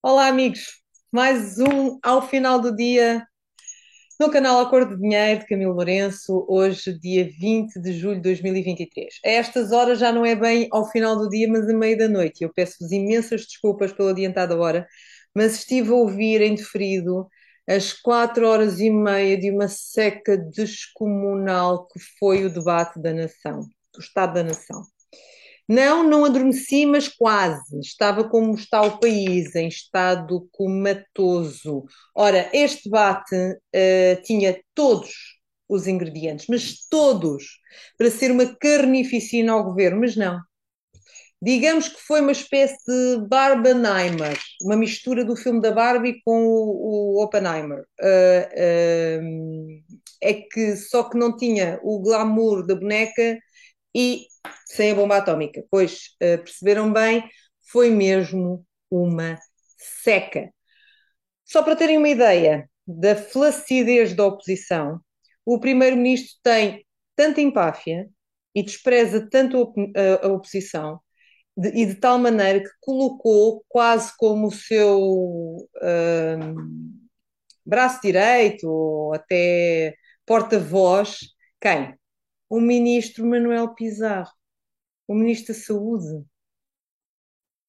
Olá, amigos. Mais um ao final do dia no canal Acordo de Dinheiro de Camilo Lourenço, hoje, dia 20 de julho de 2023. A estas horas já não é bem ao final do dia, mas a meio da noite. Eu peço-vos imensas desculpas pela adiantada hora, mas estive a ouvir em deferido as quatro horas e meia de uma seca descomunal que foi o debate da nação, do Estado da Nação. Não, não adormeci, mas quase. Estava como está o país, em estado comatoso. Ora, este debate uh, tinha todos os ingredientes, mas todos, para ser uma carnificina ao governo, mas não. Digamos que foi uma espécie de Barbenheimer, uma mistura do filme da Barbie com o, o Oppenheimer. Uh, uh, é que só que não tinha o glamour da boneca e sem a bomba atómica. Pois uh, perceberam bem, foi mesmo uma seca. Só para terem uma ideia da flacidez da oposição, o primeiro-ministro tem tanta empáfia e despreza tanto a, oposição de, e de tal maneira que colocou quase como o seu braço direito ou até porta-voz quem? O ministro Manuel Pizarro o Ministro da Saúde.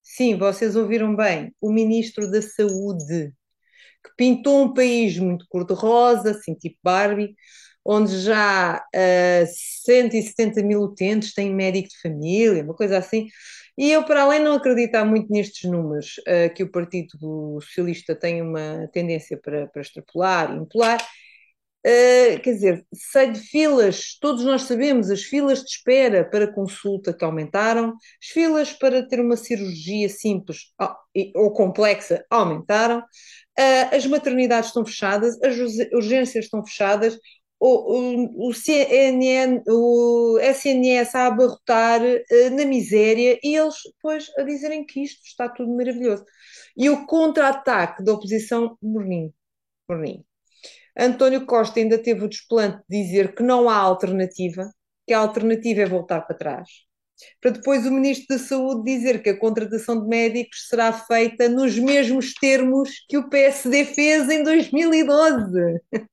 Sim, vocês ouviram bem, o Ministro da Saúde, que pintou um país muito cor-de-rosa, assim, tipo Barbie, onde já uh, 170 mil utentes têm médico de família, uma coisa assim. E eu, para além de não acreditar muito nestes números, uh, que o Partido Socialista tem uma tendência para, para extrapolar e impular, Uh, quer dizer, sei de filas, todos nós sabemos, as filas de espera para consulta que aumentaram, as filas para ter uma cirurgia simples ou complexa aumentaram, uh, as maternidades estão fechadas, as urgências estão fechadas, o, o, o, CNN, o SNS a abarrotar uh, na miséria e eles depois a dizerem que isto está tudo maravilhoso. E o contra-ataque da oposição, morninho, morninho. António Costa ainda teve o desplante de dizer que não há alternativa, que a alternativa é voltar para trás. Para depois o Ministro da Saúde dizer que a contratação de médicos será feita nos mesmos termos que o PSD fez em 2012.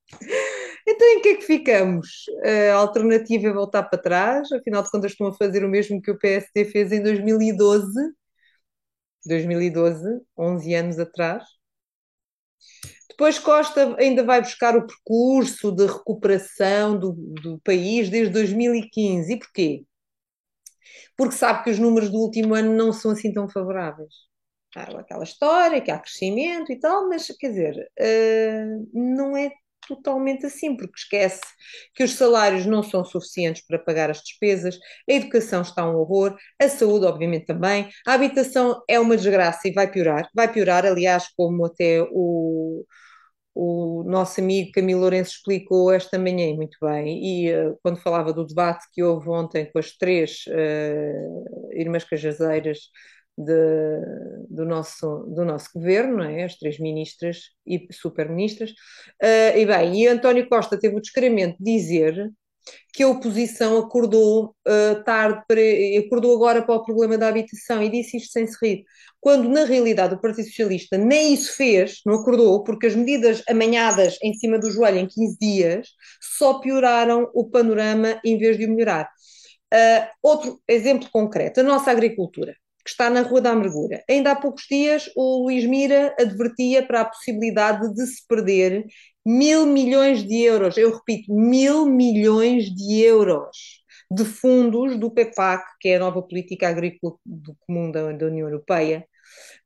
Então, em que é que ficamos? A alternativa é voltar para trás, afinal de contas, estão a fazer o mesmo que o PSD fez em 2012. 2012, 11 anos atrás. Depois Costa ainda vai buscar o percurso de recuperação do, do país desde 2015. E porquê? Porque sabe que os números do último ano não são assim tão favoráveis. Há aquela história que há crescimento e tal, mas quer dizer, uh, não é totalmente assim, porque esquece que os salários não são suficientes para pagar as despesas, a educação está um horror, a saúde, obviamente, também, a habitação é uma desgraça e vai piorar, vai piorar, aliás, como até o o nosso amigo Camilo Lourenço explicou esta manhã muito bem, e uh, quando falava do debate que houve ontem com as três uh, irmãs cajazeiras de, do, nosso, do nosso governo, é? as três ministras e super-ministras, uh, e bem, e António Costa teve o descaramento de dizer que a oposição acordou uh, tarde, para, acordou agora para o problema da habitação e disse isto sem se rir. Quando, na realidade, o Partido Socialista nem isso fez, não acordou, porque as medidas amanhadas em cima do joelho em 15 dias só pioraram o panorama em vez de o melhorar. Uh, outro exemplo concreto, a nossa agricultura que está na Rua da Amargura. Ainda há poucos dias o Luís Mira advertia para a possibilidade de se perder mil milhões de euros, eu repito, mil milhões de euros de fundos do PEPAC, que é a nova política agrícola do comum da, da União Europeia,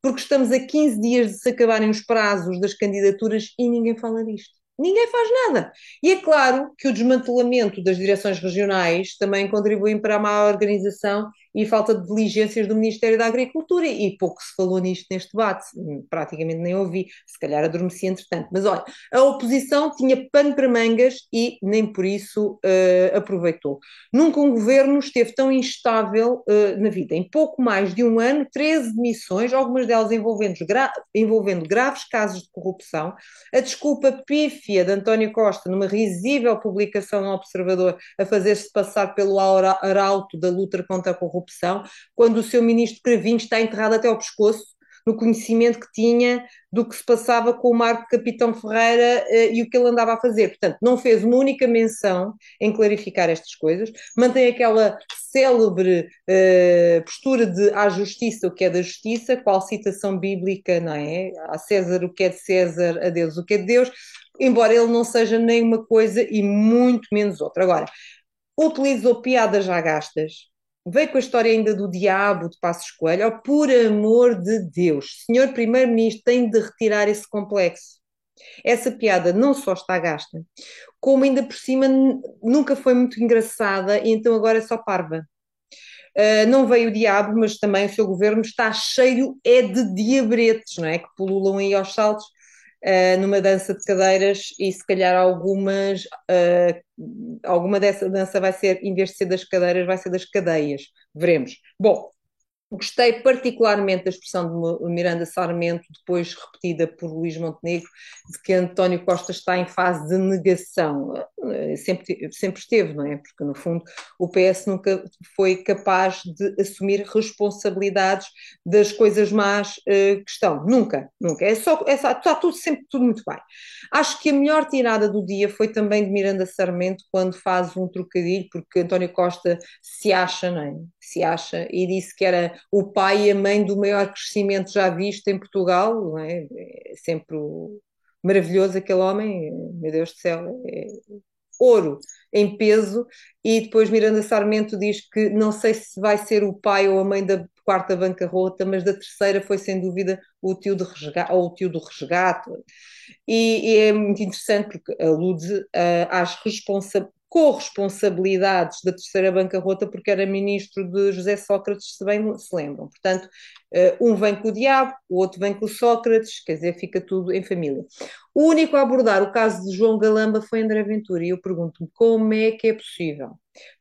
porque estamos a 15 dias de se acabarem os prazos das candidaturas e ninguém fala disto. Ninguém faz nada. E é claro que o desmantelamento das direções regionais também contribui para a má organização e falta de diligências do Ministério da Agricultura, e pouco se falou nisto neste debate, praticamente nem ouvi, se calhar adormeci entretanto. Mas olha, a oposição tinha pano para mangas e nem por isso uh, aproveitou. Nunca um governo esteve tão instável uh, na vida. Em pouco mais de um ano, 13 demissões, algumas delas envolvendo, gra envolvendo graves casos de corrupção. A desculpa pífia de António Costa, numa risível publicação no Observador, a fazer-se passar pelo arauto da luta contra a corrupção corrupção, quando o seu ministro Cravinho está enterrado até ao pescoço, no conhecimento que tinha do que se passava com o Marco Capitão Ferreira uh, e o que ele andava a fazer. Portanto, não fez uma única menção em clarificar estas coisas, mantém aquela célebre uh, postura de à justiça o que é da justiça, qual citação bíblica, não é? A César o que é de César, a Deus o que é de Deus, embora ele não seja nem uma coisa e muito menos outra. Agora, utilizou piadas já gastas, veio com a história ainda do diabo de Passos Coelho, oh, por amor de Deus, senhor Primeiro-Ministro tem de retirar esse complexo. Essa piada não só está gasta, como ainda por cima nunca foi muito engraçada e então agora é só parva. Uh, não veio o diabo, mas também o seu governo está cheio é de diabretes, não é? Que pululam aí aos saltos uh, numa dança de cadeiras e se calhar algumas, uh, alguma dessa dança vai ser, em vez de ser das cadeiras, vai ser das cadeias. Veremos. Bom, Gostei particularmente da expressão de Miranda Sarmento, depois repetida por Luís Montenegro, de que António Costa está em fase de negação. Eh, sempre, sempre esteve, não é? Porque, no fundo, o PS nunca foi capaz de assumir responsabilidades das coisas más uh, que estão. Nunca, nunca. É só, é só, está tudo, sempre tudo muito bem. Acho que a melhor tirada do dia foi também de Miranda Sarmento, quando faz um trocadilho, porque António Costa se acha, não é? Se acha, e disse que era o pai e a mãe do maior crescimento já visto em Portugal, é? é sempre maravilhoso aquele homem, meu Deus do céu, é ouro em peso, e depois Miranda Sarmento diz que não sei se vai ser o pai ou a mãe da quarta bancarrota, mas da terceira foi sem dúvida o tio, de ou o tio do resgate. E, e é muito interessante porque alude uh, às responsabilidades corresponsabilidades da terceira bancarrota, porque era ministro de José Sócrates, se bem se lembram. Portanto, eh, um vem com o diabo, o outro vem com o Sócrates, quer dizer, fica tudo em família. O único a abordar o caso de João Galamba foi André Ventura, e eu pergunto-me como é que é possível,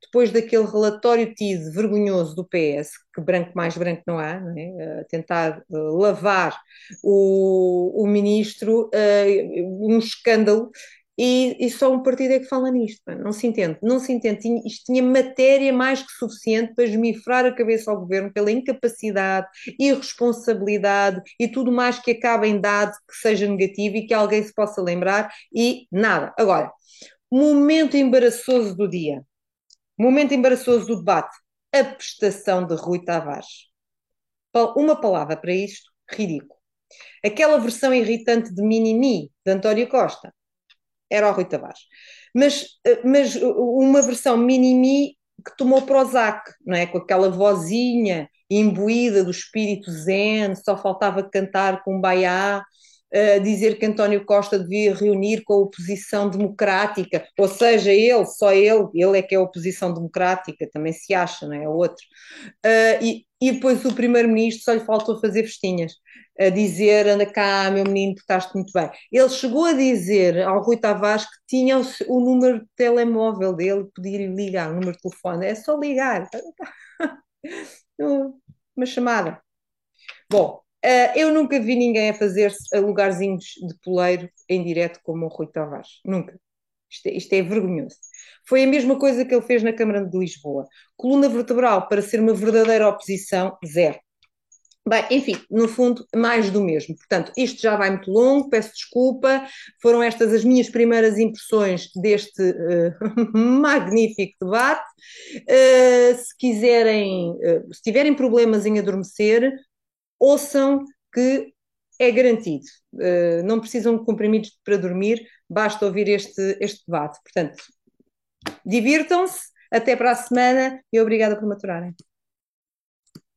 depois daquele relatório tido vergonhoso do PS, que branco mais branco não há, não é? tentar uh, lavar o, o ministro, uh, um escândalo e, e, só um partido é que fala nisto. Não se entende, não se entende. Isto tinha matéria mais que suficiente para esmifrar a cabeça ao governo pela incapacidade, irresponsabilidade e tudo mais que acaba em dado que seja negativo e que alguém se possa lembrar e nada. Agora, momento embaraçoso do dia, momento embaraçoso do debate, a prestação de Rui Tavares. Uma palavra para isto, ridículo. Aquela versão irritante de Minimi, de António Costa, era o Rui Tavares. Mas, eh, mas uma versão mini-mi que tomou Prozac, não é? Com aquela vozinha imbuída do espírito zen, só faltava cantar com baiá, uh, dizer que António Costa devia reunir com a oposição democrática, ou seja, ele, só ele, ele é que é a oposição democrática, também se acha, não é? Outro. Uh, e, e depois o primeiro-ministro só lhe faltou fazer festinhas, a dizer: anda cá, meu menino, portaste muito bem. Ele chegou a dizer ao Rui Tavares que tinha o, o número de telemóvel dele, podia ligar, o número de telefone, é só ligar. Uma chamada. Bom, uh, eu nunca vi ninguém a fazer lugarzinhos de poleiro em direto como o Rui Tavares. Nunca. Isto é, isto é, vergonhoso. Foi a mesma coisa que ele fez na Câmara de Lisboa. Coluna vertebral para ser uma verdadeira oposição, zero. Bem, enfim, no fundo, mais do mesmo. Portanto, isto já vai muito longo, peço desculpa. Foram estas as minhas primeiras impressões deste uh, magnífico debate. Uh, se quiserem, uh, se tiverem problemas em adormecer, ouçam que é garantido. não precisam de comprimidos para dormir, basta ouvir este, este debate. Portanto, divirtam-se, até para a semana e obrigada por maturarem.